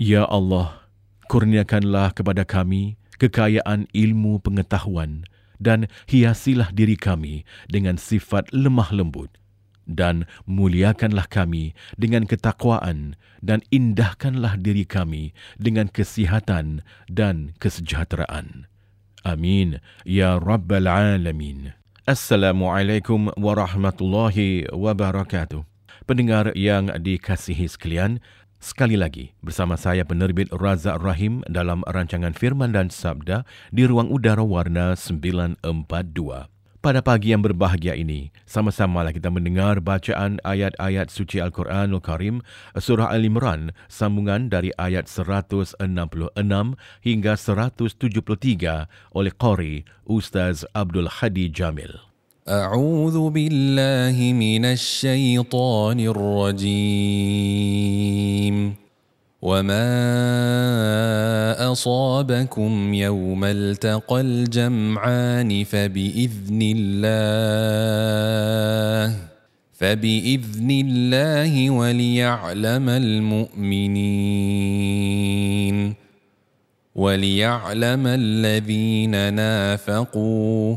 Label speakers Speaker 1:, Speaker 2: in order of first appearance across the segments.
Speaker 1: Ya Allah, kurniakanlah kepada kami kekayaan ilmu pengetahuan dan hiasilah diri kami dengan sifat lemah lembut dan muliakanlah kami dengan ketakwaan dan indahkanlah diri kami dengan kesihatan dan kesejahteraan. Amin ya rabbal alamin. Assalamualaikum warahmatullahi wabarakatuh. Pendengar yang dikasihi sekalian, Sekali lagi, bersama saya penerbit Razak Rahim dalam rancangan Firman dan Sabda di Ruang Udara Warna 942. Pada pagi yang berbahagia ini, sama-samalah kita mendengar bacaan ayat-ayat suci Al-Quranul Karim, Surah Al-Imran, sambungan dari ayat 166 hingga 173 oleh Qari Ustaz Abdul Hadi Jamil.
Speaker 2: أعوذ بالله من الشيطان الرجيم. وما أصابكم يوم التقى الجمعان فبإذن الله فبإذن الله وليعلم المؤمنين وليعلم الذين نافقوا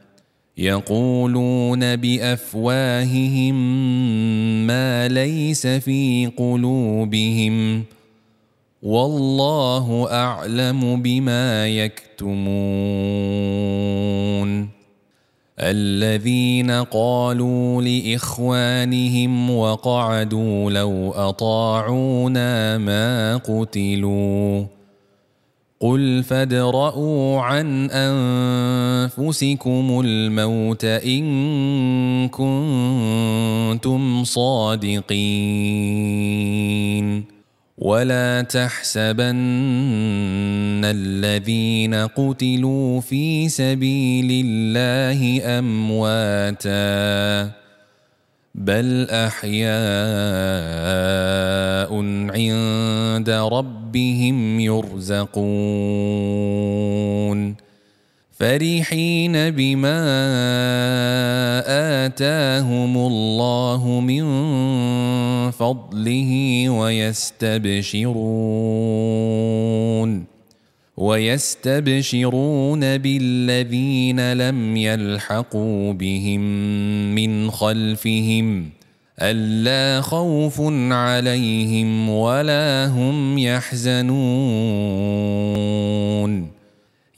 Speaker 2: يقولون بأفواههم ما ليس في قلوبهم والله أعلم بما يكتمون الذين قالوا لإخوانهم وقعدوا لو أطاعونا ما قتلوا قل فادرءوا عن انفسكم الموت ان كنتم صادقين ولا تحسبن الذين قتلوا في سبيل الله امواتا بل احياء عند ربهم يرزقون فرحين بما اتاهم الله من فضله ويستبشرون ويستبشرون بالذين لم يلحقوا بهم من خلفهم ألا خوف عليهم ولا هم يحزنون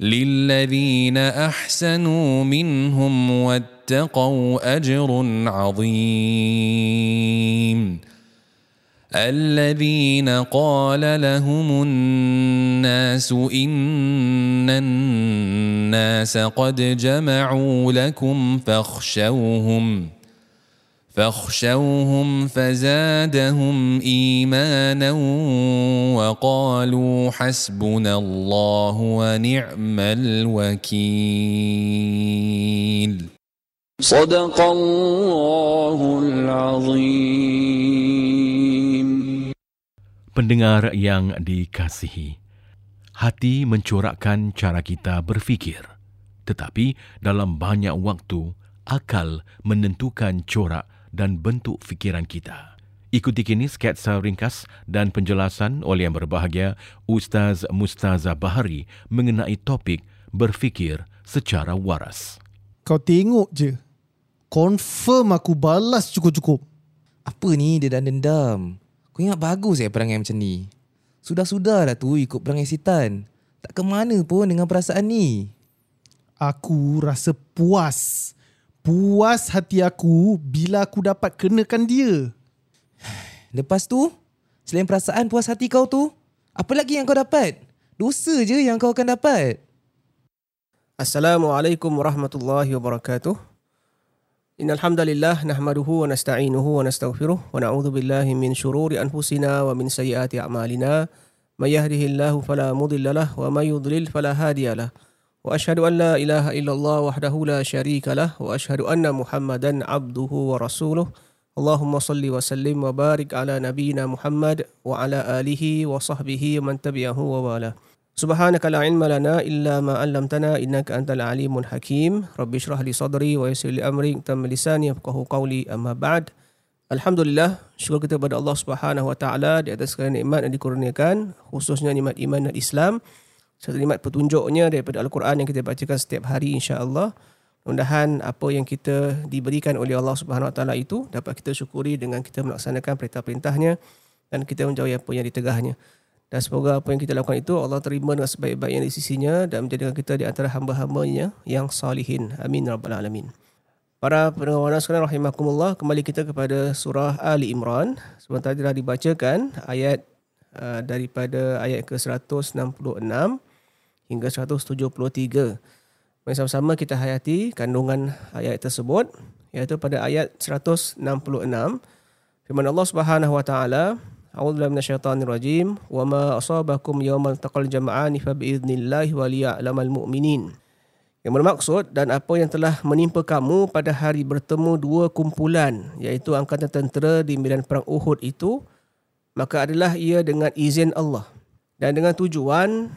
Speaker 2: للذين احسنوا منهم واتقوا اجر عظيم. الذين قال لهم الناس ان الناس قد جمعوا لكم فاخشوهم فاخشوهم فزادهم ايمانا وقالوا حسبنا الله ونعم الوكيل
Speaker 3: صدق الله العظيم
Speaker 1: Pendengar yang dikasihi, hati mencorakkan cara kita berfikir. Tetapi dalam banyak waktu, akal menentukan corak dan bentuk fikiran kita. Ikuti kini sketsa ringkas dan penjelasan oleh yang berbahagia Ustaz Mustaza Bahari mengenai topik berfikir secara waras.
Speaker 4: Kau tengok je. Confirm aku balas cukup-cukup.
Speaker 5: Apa ni dia dah dendam? Kau ingat bagus eh perangai macam ni? Sudah-sudah lah tu ikut perangai setan. Tak ke mana pun dengan perasaan ni.
Speaker 4: Aku rasa puas. Puas hati aku bila aku dapat kenakan dia.
Speaker 5: Lepas tu, selain perasaan puas hati kau tu, apa lagi yang kau dapat? Dosa je yang kau akan dapat.
Speaker 6: Assalamualaikum warahmatullahi wabarakatuh. Innal hamdalillah nahmaduhu wa nasta'inuhu wa nastaghfiruh wa na'udzu billahi min shururi anfusina wa min sayyiati a'malina. May yahdihillahu fala mudilla lahu wa may yudlil fala hadiya lahu. Wa ashhadu an la ilaha illallah wahdahu la syarika lah wa ashhadu anna Muhammadan abduhu wa rasuluh. Allahumma salli wa sallim wa barik ala nabiyyina Muhammad wa ala alihi wa sahbihi wa man tabi'ahu wa wala. سبحانك لا علم لنا إلا ما علمتنا إنك أنت العليم الحكيم رب اشرح لي صدري ويسر لي أمري تم لساني يفقه قولي أما بعد Alhamdulillah, syukur kita kepada Allah Subhanahu Wa Taala di atas segala nikmat yang dikurniakan, khususnya nikmat iman dan Islam, serta nikmat petunjuknya daripada Al-Quran yang kita bacakan setiap hari insya-Allah. Mudah-mudahan apa yang kita diberikan oleh Allah Subhanahu Wa Taala itu dapat kita syukuri dengan kita melaksanakan perintah-perintahnya dan kita menjauhi apa yang ditegahnya. Dan semoga apa yang kita lakukan itu Allah terima dengan sebaik-baiknya di sisinya dan menjadikan kita di antara hamba-hambanya yang salihin. Amin. Rabbal Alamin. Para pendengar wanas sekalian rahimakumullah, kembali kita kepada surah Ali Imran. Sebentar telah dibacakan ayat uh, daripada ayat ke-166 hingga 173. Mari sama-sama kita hayati kandungan ayat tersebut iaitu pada ayat 166 firman Allah Subhanahu wa taala A'udzu billahi minasyaitonir rajim wa ma asabakum yawmal taqal jam'ani fa biidznillah wa liya'lamal mu'minin. Yang bermaksud dan apa yang telah menimpa kamu pada hari bertemu dua kumpulan iaitu angkatan tentera di medan perang Uhud itu maka adalah ia dengan izin Allah. Dan dengan tujuan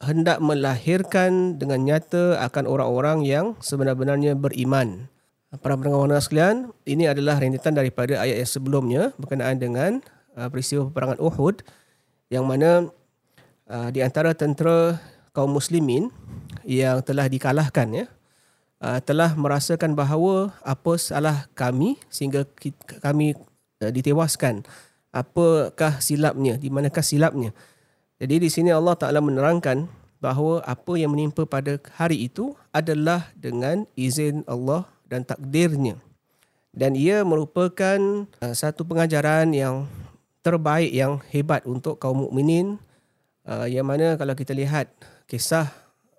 Speaker 6: hendak melahirkan dengan nyata akan orang-orang yang sebenar-benarnya beriman. Para pendengar warna sekalian, ini adalah rentetan daripada ayat yang sebelumnya berkenaan dengan uh, peristiwa peperangan Uhud yang mana uh, di antara tentera kaum muslimin yang telah dikalahkan ya uh, telah merasakan bahawa apa salah kami sehingga kami ditewaskan. Apakah silapnya? Di manakah silapnya jadi di sini Allah Taala menerangkan bahawa apa yang menimpa pada hari itu adalah dengan izin Allah dan takdirnya. Dan ia merupakan uh, satu pengajaran yang terbaik yang hebat untuk kaum mukminin. Uh, yang mana kalau kita lihat kisah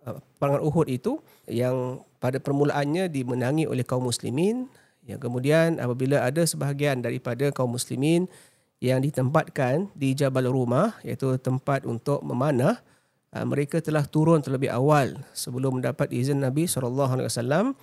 Speaker 6: uh, perang Uhud itu yang pada permulaannya dimenangi oleh kaum muslimin. Yang kemudian apabila ada sebahagian daripada kaum muslimin yang ditempatkan di Jabal Rumah iaitu tempat untuk memanah uh, mereka telah turun terlebih awal sebelum mendapat izin Nabi SAW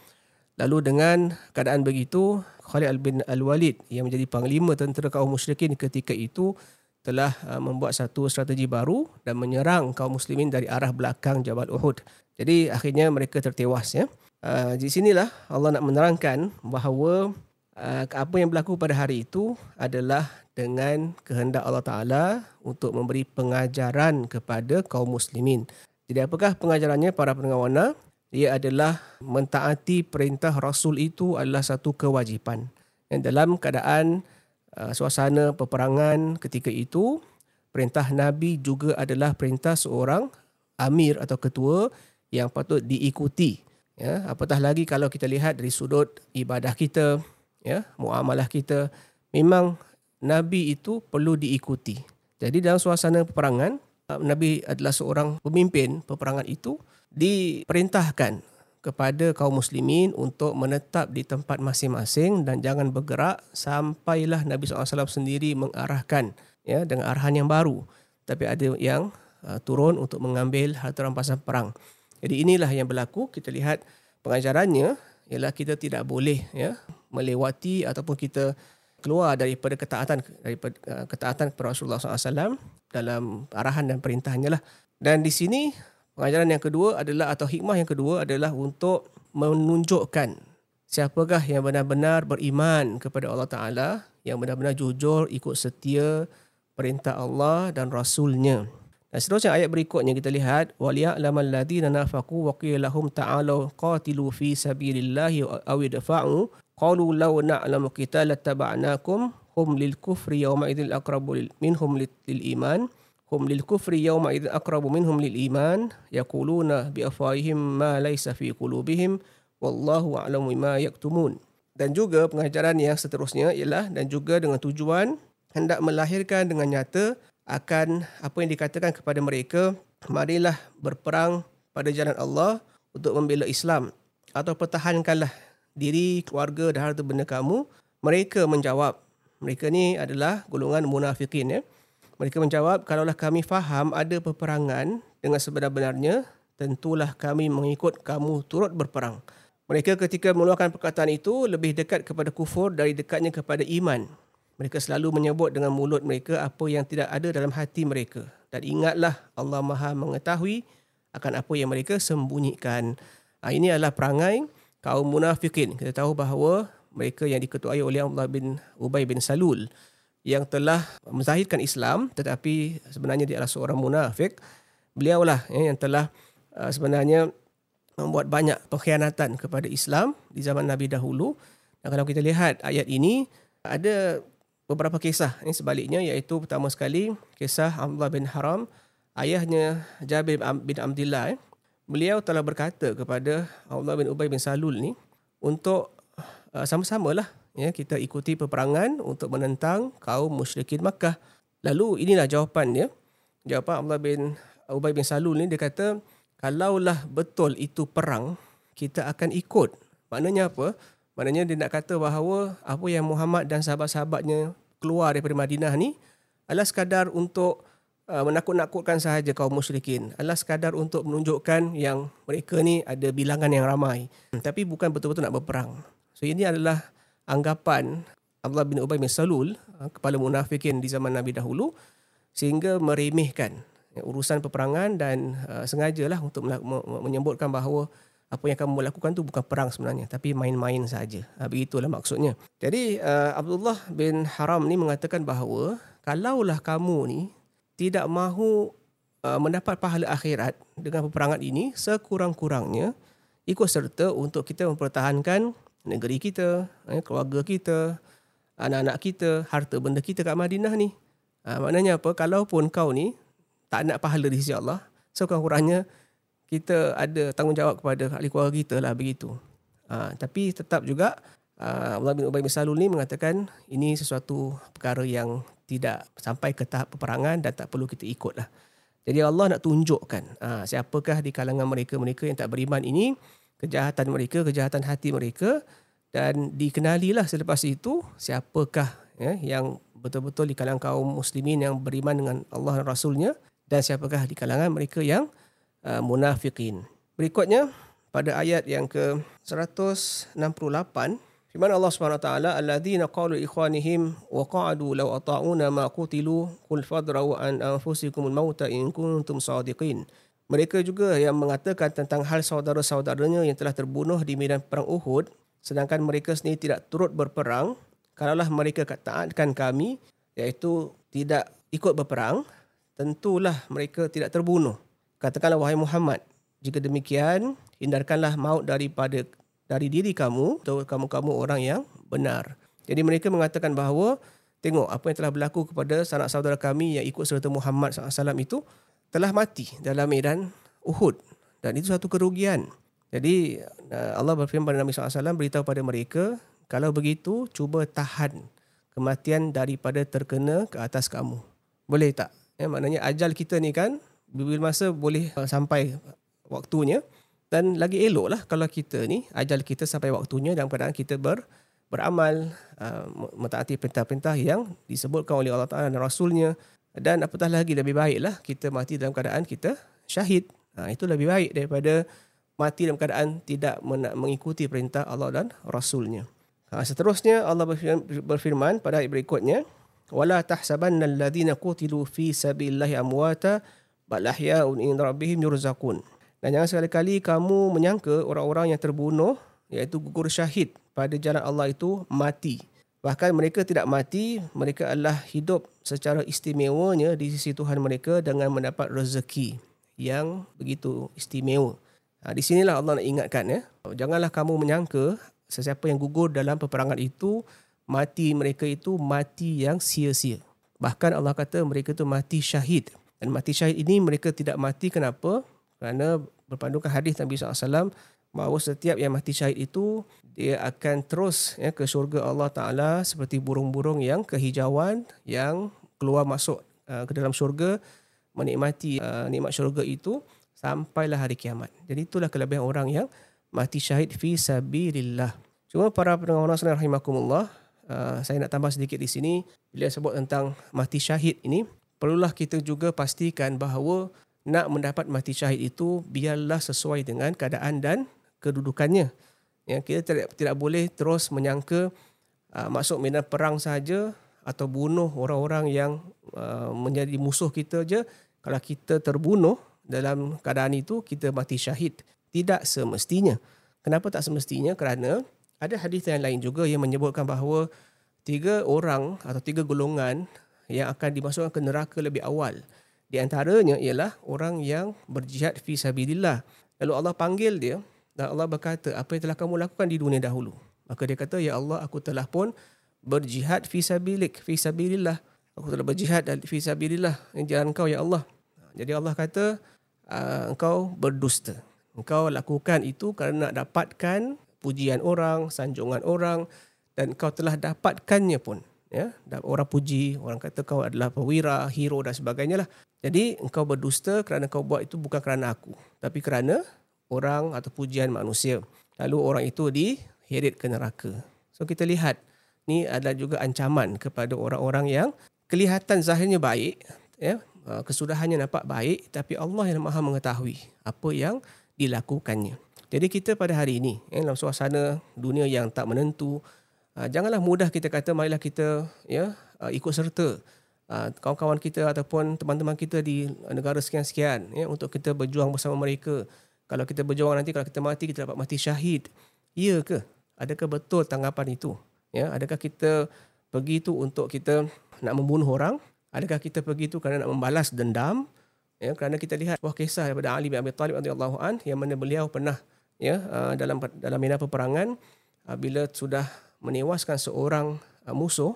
Speaker 6: lalu dengan keadaan begitu Khalid bin Al-Walid yang menjadi panglima tentera kaum musyrikin ketika itu telah uh, membuat satu strategi baru dan menyerang kaum muslimin dari arah belakang Jabal Uhud. Jadi akhirnya mereka tertewas ya. Uh, di sinilah Allah nak menerangkan bahawa apa yang berlaku pada hari itu adalah dengan kehendak Allah Ta'ala untuk memberi pengajaran kepada kaum muslimin. Jadi apakah pengajarannya para pendengar warna? Ia adalah mentaati perintah Rasul itu adalah satu kewajipan. Dan dalam keadaan uh, suasana peperangan ketika itu, perintah Nabi juga adalah perintah seorang amir atau ketua yang patut diikuti. Ya, apatah lagi kalau kita lihat dari sudut ibadah kita, ya, muamalah kita, memang Nabi itu perlu diikuti. Jadi dalam suasana peperangan, uh, Nabi adalah seorang pemimpin peperangan itu diperintahkan kepada kaum muslimin untuk menetap di tempat masing-masing dan jangan bergerak sampailah Nabi SAW sendiri mengarahkan ya dengan arahan yang baru. Tapi ada yang uh, turun untuk mengambil harta rampasan perang. Jadi inilah yang berlaku. Kita lihat pengajarannya ialah kita tidak boleh ya melewati ataupun kita keluar daripada ketaatan daripada uh, ketaatan kepada Rasulullah SAW dalam arahan dan perintahnya lah. Dan di sini pengajaran yang kedua adalah atau hikmah yang kedua adalah untuk menunjukkan siapakah yang benar-benar beriman kepada Allah Taala, yang benar-benar jujur ikut setia perintah Allah dan Rasulnya. Dan seterusnya ayat berikutnya kita lihat waliya'lamal ladzina nafaqu wa qila lahum ta'alu qatilu fi sabilillahi aw idfa'u qalu law na'lamu qitalan taba'nakum hum lil kufri yawma idzil aqrabu minhum lil iman. Hum lil kufri yawma idzil aqrabu minhum lil iman. Yaquluna bi afwahihim ma laysa fi qulubihim wallahu a'lamu bima yaktumun. Dan juga pengajaran yang seterusnya ialah dan juga dengan tujuan hendak melahirkan dengan nyata akan apa yang dikatakan kepada mereka, marilah berperang pada jalan Allah untuk membela Islam atau pertahankanlah diri, keluarga dan harta benda kamu. Mereka menjawab, mereka ni adalah golongan munafikin ya. Mereka menjawab, kalaulah kami faham ada peperangan dengan sebenar-benarnya, tentulah kami mengikut kamu turut berperang. Mereka ketika mengeluarkan perkataan itu lebih dekat kepada kufur dari dekatnya kepada iman. Mereka selalu menyebut dengan mulut mereka apa yang tidak ada dalam hati mereka. Dan ingatlah Allah Maha mengetahui akan apa yang mereka sembunyikan. Ha, ini adalah perangai kaum munafikin. Kita tahu bahawa mereka yang diketuai oleh Allah bin Ubay bin Salul yang telah menzahirkan Islam tetapi sebenarnya dia adalah seorang munafik. Beliaulah ya, yang telah uh, sebenarnya membuat banyak pengkhianatan kepada Islam di zaman Nabi dahulu. Dan kalau kita lihat ayat ini ada beberapa kisah ini sebaliknya iaitu pertama sekali kisah Abdullah bin Haram ayahnya Jabir bin Abdullah eh. Beliau telah berkata kepada Abdullah bin Ubay bin Salul ni untuk uh, sama-samalah ya kita ikuti peperangan untuk menentang kaum musyrikin Makkah. Lalu inilah jawapan dia. Jawapan Abdullah bin Ubay bin Salul ni dia kata kalaulah betul itu perang kita akan ikut. Maknanya apa? Maknanya dia nak kata bahawa apa yang Muhammad dan sahabat-sahabatnya keluar daripada Madinah ni adalah sekadar untuk menakut-nakutkan sahaja kaum musyrikin. Adalah sekadar untuk menunjukkan yang mereka ni ada bilangan yang ramai. Tapi bukan betul-betul nak berperang. So ini adalah anggapan Abdullah bin Ubay bin Salul, uh, kepala munafikin di zaman Nabi dahulu sehingga meremehkan ya, urusan peperangan dan uh, sengajalah untuk menyebutkan bahawa apa yang kamu lakukan tu bukan perang sebenarnya tapi main-main saja. Ha, begitulah maksudnya. Jadi uh, Abdullah bin Haram ni mengatakan bahawa kalaulah kamu ni tidak mahu uh, mendapat pahala akhirat dengan peperangan ini sekurang-kurangnya ikut serta untuk kita mempertahankan negeri kita, eh, keluarga kita, anak-anak kita, harta benda kita kat Madinah ni. Ha, maknanya apa? Kalaupun kau ni tak nak pahala di sisi Allah, sekurang-kurangnya kita ada tanggungjawab kepada ahli keluarga kita lah begitu. Ha, tapi tetap juga uh, Abdullah bin Ubay bin Salul ni mengatakan ini sesuatu perkara yang tidak sampai ke tahap peperangan dan tak perlu kita ikut lah. Jadi Allah nak tunjukkan uh, siapakah di kalangan mereka-mereka yang tak beriman ini, kejahatan mereka, kejahatan hati mereka dan dikenalilah selepas itu siapakah ya, yang betul-betul di kalangan kaum muslimin yang beriman dengan Allah dan Rasulnya dan siapakah di kalangan mereka yang uh, munafiqin. Berikutnya pada ayat yang ke 168 firman Allah Subhanahu wa taala alladzina qalu ikhwanihim wa qa'adu law ata'una ma qutilu qul fadra'u an anfusikum al-mauta in kuntum sadiqin Mereka juga yang mengatakan tentang hal saudara-saudaranya yang telah terbunuh di medan perang Uhud sedangkan mereka sendiri tidak turut berperang kalaulah mereka taatkan kami iaitu tidak ikut berperang tentulah mereka tidak terbunuh. Katakanlah wahai Muhammad, jika demikian hindarkanlah maut daripada dari diri kamu atau kamu-kamu orang yang benar. Jadi mereka mengatakan bahawa tengok apa yang telah berlaku kepada sanak saudara kami yang ikut serta Muhammad SAW itu telah mati dalam medan Uhud dan itu satu kerugian. Jadi uh, Allah berfirman pada Nabi SAW beritahu pada mereka kalau begitu cuba tahan kematian daripada terkena ke atas kamu. Boleh tak? Ya, maknanya ajal kita ni kan bila masa boleh uh, sampai waktunya dan lagi elok lah kalau kita ni ajal kita sampai waktunya dalam keadaan kita ber, beramal uh, mentaati perintah-perintah yang disebutkan oleh Allah Ta'ala dan Rasulnya dan apatah lagi lebih baiklah kita mati dalam keadaan kita syahid. Ha, itu lebih baik daripada mati dalam keadaan tidak mengikuti perintah Allah dan Rasulnya. Ha, seterusnya Allah berfirman pada ayat berikutnya, "Wala tahsabanna alladhina qutilu fi sabilillahi amwata bal ahya'un 'inda rabbihim yurzaqun." Dan jangan sekali-kali kamu menyangka orang-orang yang terbunuh iaitu gugur syahid pada jalan Allah itu mati. Bahkan mereka tidak mati, mereka adalah hidup secara istimewanya di sisi Tuhan mereka dengan mendapat rezeki yang begitu istimewa. Ha, di sinilah Allah nak ingatkan ya. Janganlah kamu menyangka sesiapa yang gugur dalam peperangan itu mati mereka itu mati yang sia-sia. Bahkan Allah kata mereka itu mati syahid. Dan mati syahid ini mereka tidak mati kenapa? Kerana berpandukan hadis Nabi SAW bahawa setiap yang mati syahid itu dia akan terus ya, ke syurga Allah Ta'ala seperti burung-burung yang kehijauan yang keluar masuk uh, ke dalam syurga menikmati uh, nikmat syurga itu sampailah hari kiamat. Jadi itulah kelebihan orang yang mati syahid fi sabilillah. Cuma para pendengar orang rahimakumullah, uh, saya nak tambah sedikit di sini bila sebut tentang mati syahid ini, perlulah kita juga pastikan bahawa nak mendapat mati syahid itu biarlah sesuai dengan keadaan dan kedudukannya. Ya, kita tidak tidak boleh terus menyangka uh, masuk medan perang saja atau bunuh orang-orang yang uh, menjadi musuh kita je kalau kita terbunuh dalam keadaan itu kita mati syahid. Tidak semestinya. Kenapa tak semestinya? Kerana ada hadis yang lain juga yang menyebutkan bahawa tiga orang atau tiga golongan yang akan dimasukkan ke neraka lebih awal. Di antaranya ialah orang yang berjihad fi sabilillah. Lalu Allah panggil dia dan Allah berkata, apa yang telah kamu lakukan di dunia dahulu? Maka dia kata, ya Allah, aku telah pun berjihad fi sabilik, fi sabilillah. Aku telah berjihad fi sabilillah. Ini jalan kau, ya Allah. Jadi Allah kata, ah, engkau berdusta. Engkau lakukan itu kerana nak dapatkan pujian orang, sanjungan orang dan kau telah dapatkannya pun ya orang puji orang kata kau adalah pewira hero dan sebagainya lah jadi engkau berdusta kerana kau buat itu bukan kerana aku tapi kerana orang atau pujian manusia. Lalu orang itu diheret ke neraka. So kita lihat ni adalah juga ancaman kepada orang-orang yang kelihatan zahirnya baik ya uh, kesudahannya nampak baik tapi Allah yang Maha mengetahui apa yang dilakukannya. Jadi kita pada hari ini ya, dalam suasana dunia yang tak menentu uh, janganlah mudah kita kata marilah kita ya uh, ikut serta uh, kawan-kawan kita ataupun teman-teman kita di negara sekian-sekian ya untuk kita berjuang bersama mereka. Kalau kita berjuang nanti kalau kita mati kita dapat mati syahid. Ya ke? Adakah betul tanggapan itu? Ya, adakah kita pergi itu untuk kita nak membunuh orang? Adakah kita pergi itu kerana nak membalas dendam? Ya, kerana kita lihat sebuah kisah daripada Ali bin Abi Talib radhiyallahu an yang mana beliau pernah ya dalam dalam medan peperangan bila sudah menewaskan seorang uh, musuh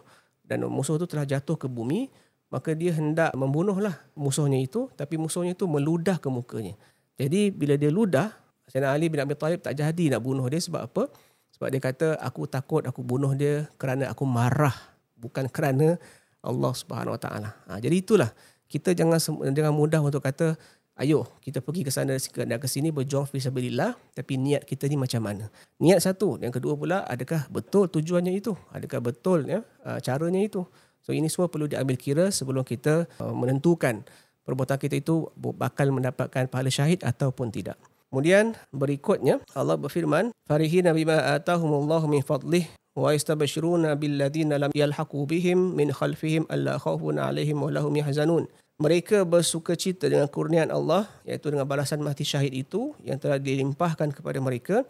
Speaker 6: dan musuh itu telah jatuh ke bumi maka dia hendak membunuhlah musuhnya itu tapi musuhnya itu meludah ke mukanya. Jadi bila dia ludah Sayyidina Ali bin Abi Talib tak jadi nak bunuh dia. Sebab apa? Sebab dia kata aku takut aku bunuh dia kerana aku marah bukan kerana Allah Subhanahu Wa Taala. Ha, jadi itulah. Kita jangan jangan mudah untuk kata ayo kita pergi ke sana dan ke sini berjuang fisabilillah. Tapi niat kita ni macam mana? Niat satu. Yang kedua pula adakah betul tujuannya itu? Adakah betul ya uh, caranya itu? So ini semua perlu diambil kira sebelum kita uh, menentukan perbuatan kita itu bakal mendapatkan pahala syahid ataupun tidak. Kemudian berikutnya Allah berfirman farihina bima atahumullahu min fadlih wa yastabshiruna bil ladina lam yalhaqu bihim min khalfihim alla khawfun alaihim wa lahum yahzanun mereka bersuka cita dengan kurniaan Allah iaitu dengan balasan mati syahid itu yang telah dilimpahkan kepada mereka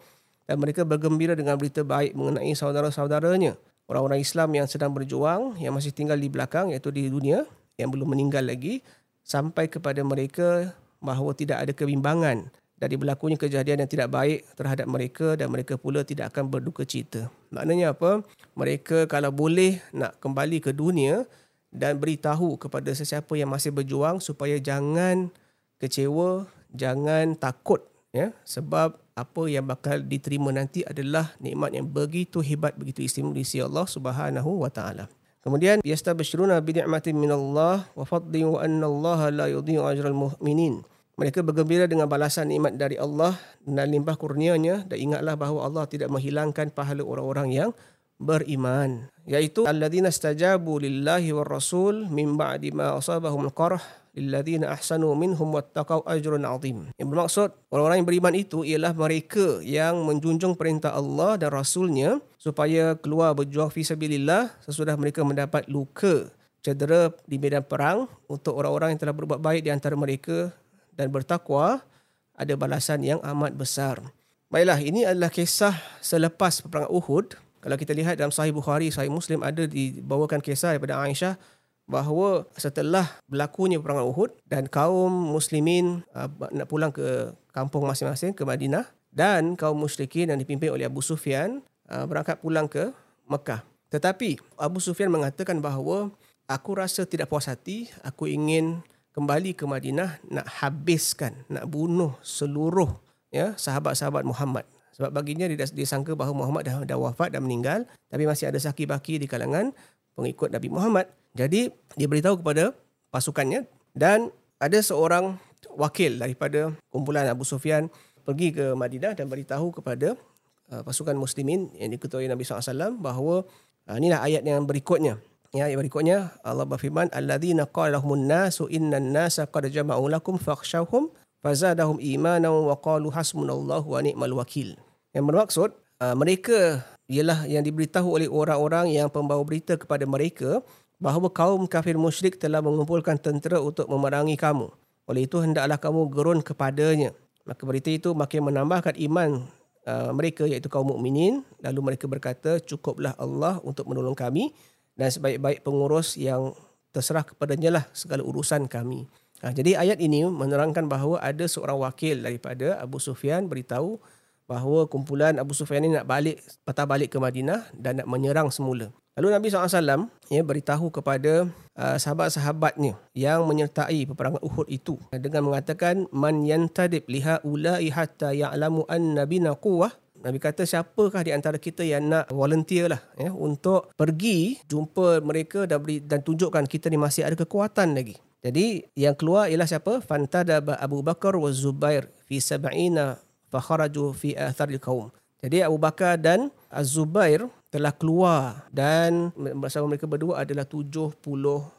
Speaker 6: dan mereka bergembira dengan berita baik mengenai saudara-saudaranya orang-orang Islam yang sedang berjuang yang masih tinggal di belakang iaitu di dunia yang belum meninggal lagi sampai kepada mereka bahawa tidak ada kebimbangan dari berlakunya kejadian yang tidak baik terhadap mereka dan mereka pula tidak akan berduka cita. Maknanya apa? Mereka kalau boleh nak kembali ke dunia dan beritahu kepada sesiapa yang masih berjuang supaya jangan kecewa, jangan takut ya sebab apa yang bakal diterima nanti adalah nikmat yang begitu hebat begitu istimewa di sisi Allah Subhanahu wa taala. Kemudian yastabshiruna bi ni'matin minallah wa fadlin wa anna Allah la yudhi'u ajral mu'minin. Mereka bergembira dengan balasan nikmat dari Allah dan limpah kurnianya dan ingatlah bahawa Allah tidak menghilangkan pahala orang-orang yang beriman iaitu alladzina stajabu lillahi war rasul min ba'di ma asabahum al-qarh lilladzina ahsanu minhum wattaqau ajrun azim. Yang bermaksud orang-orang yang beriman itu ialah mereka yang menjunjung perintah Allah dan rasulnya supaya keluar berjuang fi sabilillah sesudah mereka mendapat luka cedera di medan perang untuk orang-orang yang telah berbuat baik di antara mereka dan bertakwa ada balasan yang amat besar. Baiklah, ini adalah kisah selepas peperangan Uhud. Kalau kita lihat dalam Sahih Bukhari, Sahih Muslim ada dibawakan kisah daripada Aisyah bahawa setelah berlakunya peperangan Uhud dan kaum muslimin uh, nak pulang ke kampung masing-masing ke Madinah dan kaum musyrikin yang dipimpin oleh Abu Sufyan uh, berangkat pulang ke Mekah. Tetapi Abu Sufyan mengatakan bahawa aku rasa tidak puas hati, aku ingin kembali ke Madinah nak habiskan, nak bunuh seluruh ya sahabat-sahabat Muhammad. Sebab baginya dia, dia sangka bahawa Muhammad dah, dah wafat dan meninggal tapi masih ada saki baki di kalangan pengikut Nabi Muhammad. Jadi dia beritahu kepada pasukannya dan ada seorang wakil daripada kumpulan Abu Sufyan pergi ke Madinah dan beritahu kepada uh, pasukan muslimin yang diketuai Nabi SAW bahawa uh, inilah ayat yang berikutnya. Ya, yang berikutnya Allah berfirman alladzina qala lahumun nasu innan nasa qad jama'u lakum fakhshawhum fazadahum imanan wa qalu hasbunallahu wa ni'mal wakil. Yang bermaksud uh, mereka ialah yang diberitahu oleh orang-orang yang pembawa berita kepada mereka bahawa kaum kafir musyrik telah mengumpulkan tentera untuk memerangi kamu. Oleh itu hendaklah kamu gerun kepadanya. Maka berita itu makin menambahkan iman uh, mereka iaitu kaum mukminin lalu mereka berkata cukuplah Allah untuk menolong kami dan sebaik-baik pengurus yang terserah kepadanya lah segala urusan kami. Ha, jadi ayat ini menerangkan bahawa ada seorang wakil daripada Abu Sufyan beritahu bahawa kumpulan Abu Sufyan ini nak balik patah balik ke Madinah dan nak menyerang semula. Lalu Nabi SAW ya, beritahu kepada uh, sahabat-sahabatnya yang menyertai peperangan Uhud itu dengan mengatakan man yantadib liha ulai hatta ya'lamu anna bina quwwah Nabi kata siapakah di antara kita yang nak volunteer lah ya, untuk pergi jumpa mereka dan, beri, dan tunjukkan kita ni masih ada kekuatan lagi. Jadi yang keluar ialah siapa? Fantada Abu Bakar wa Zubair fi sab'ina fa kharaju fi atharil qaum. Jadi Abu Bakar dan Az-Zubair telah keluar dan bersama mereka berdua adalah 70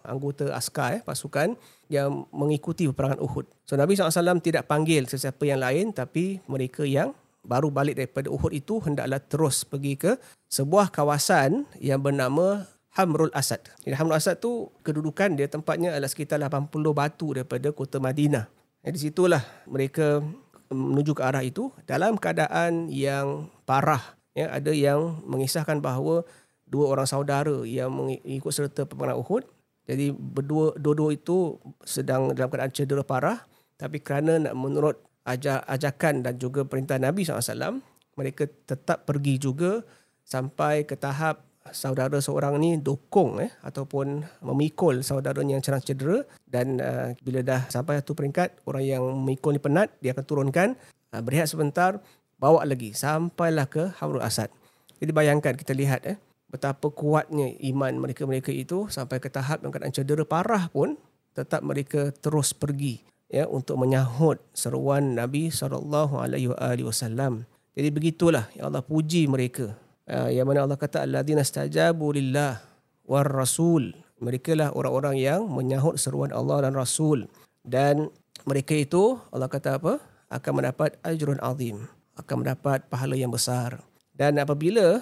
Speaker 6: anggota askar eh, pasukan yang mengikuti peperangan Uhud. So Nabi SAW tidak panggil sesiapa yang lain tapi mereka yang baru balik daripada Uhud itu hendaklah terus pergi ke sebuah kawasan yang bernama Hamrul Asad. Jadi Hamrul Asad tu kedudukan dia tempatnya adalah sekitar 80 batu daripada kota Madinah. Di situlah mereka menuju ke arah itu dalam keadaan yang parah. Ya, ada yang mengisahkan bahawa dua orang saudara yang mengikut serta peperangan Uhud. Jadi berdua dua-dua itu sedang dalam keadaan cedera parah tapi kerana nak menurut ajakan dan juga perintah Nabi SAW, mereka tetap pergi juga sampai ke tahap saudara seorang ni dokong eh ataupun memikul saudaranya yang cerang cedera dan uh, bila dah sampai satu peringkat orang yang memikul ni penat dia akan turunkan uh, berehat sebentar bawa lagi sampailah ke Hamrul Asad. Jadi bayangkan kita lihat eh betapa kuatnya iman mereka-mereka itu sampai ke tahap yang keadaan cedera parah pun tetap mereka terus pergi ya untuk menyahut seruan Nabi sallallahu alaihi wasallam. Jadi begitulah ya Allah puji mereka. Uh, yang mana Allah kata alladzina stajabu lillah war rasul. Mereka lah orang-orang yang menyahut seruan Allah dan Rasul. Dan mereka itu Allah kata apa? akan mendapat ajrun azim, akan mendapat pahala yang besar. Dan apabila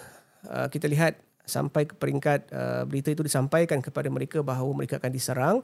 Speaker 6: uh, kita lihat sampai ke peringkat uh, berita itu disampaikan kepada mereka bahawa mereka akan diserang,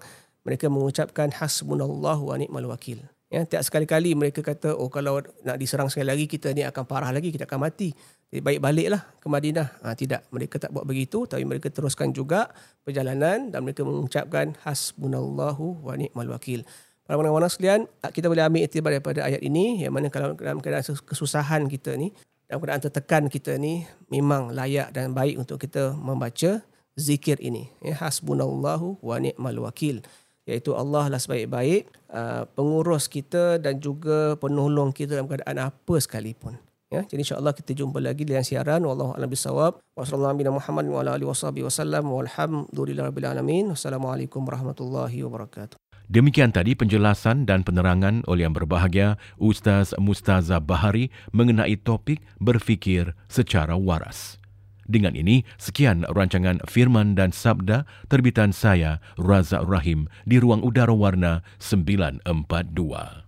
Speaker 6: mereka mengucapkan hasbunallahu wa ni'mal wakil. Ya, tiap sekali-kali mereka kata, oh kalau nak diserang sekali lagi, kita ni akan parah lagi, kita akan mati. Jadi baik baliklah ke Madinah. Ha, tidak, mereka tak buat begitu, tapi mereka teruskan juga perjalanan dan mereka mengucapkan hasbunallahu wa ni'mal wakil. Para pendengar sekalian, kita boleh ambil iktibar daripada ayat ini, yang mana kalau dalam keadaan kesusahan kita ni, dalam keadaan tertekan kita ni, memang layak dan baik untuk kita membaca zikir ini. Ya, hasbunallahu wa ni'mal wakil iaitu Allah lah sebaik-baik uh, pengurus kita dan juga penolong kita dalam keadaan apa sekalipun. Ya, jadi insya-Allah kita jumpa lagi dalam siaran wallahu a'lam bisawab. Wassalamualaikum warahmatullahi wabarakatuh.
Speaker 1: Demikian tadi penjelasan dan penerangan oleh yang berbahagia Ustaz Mustaza Bahari mengenai topik berfikir secara waras. Dengan ini, sekian rancangan Firman dan Sabda terbitan saya, Razak Rahim, di Ruang Udara Warna 942.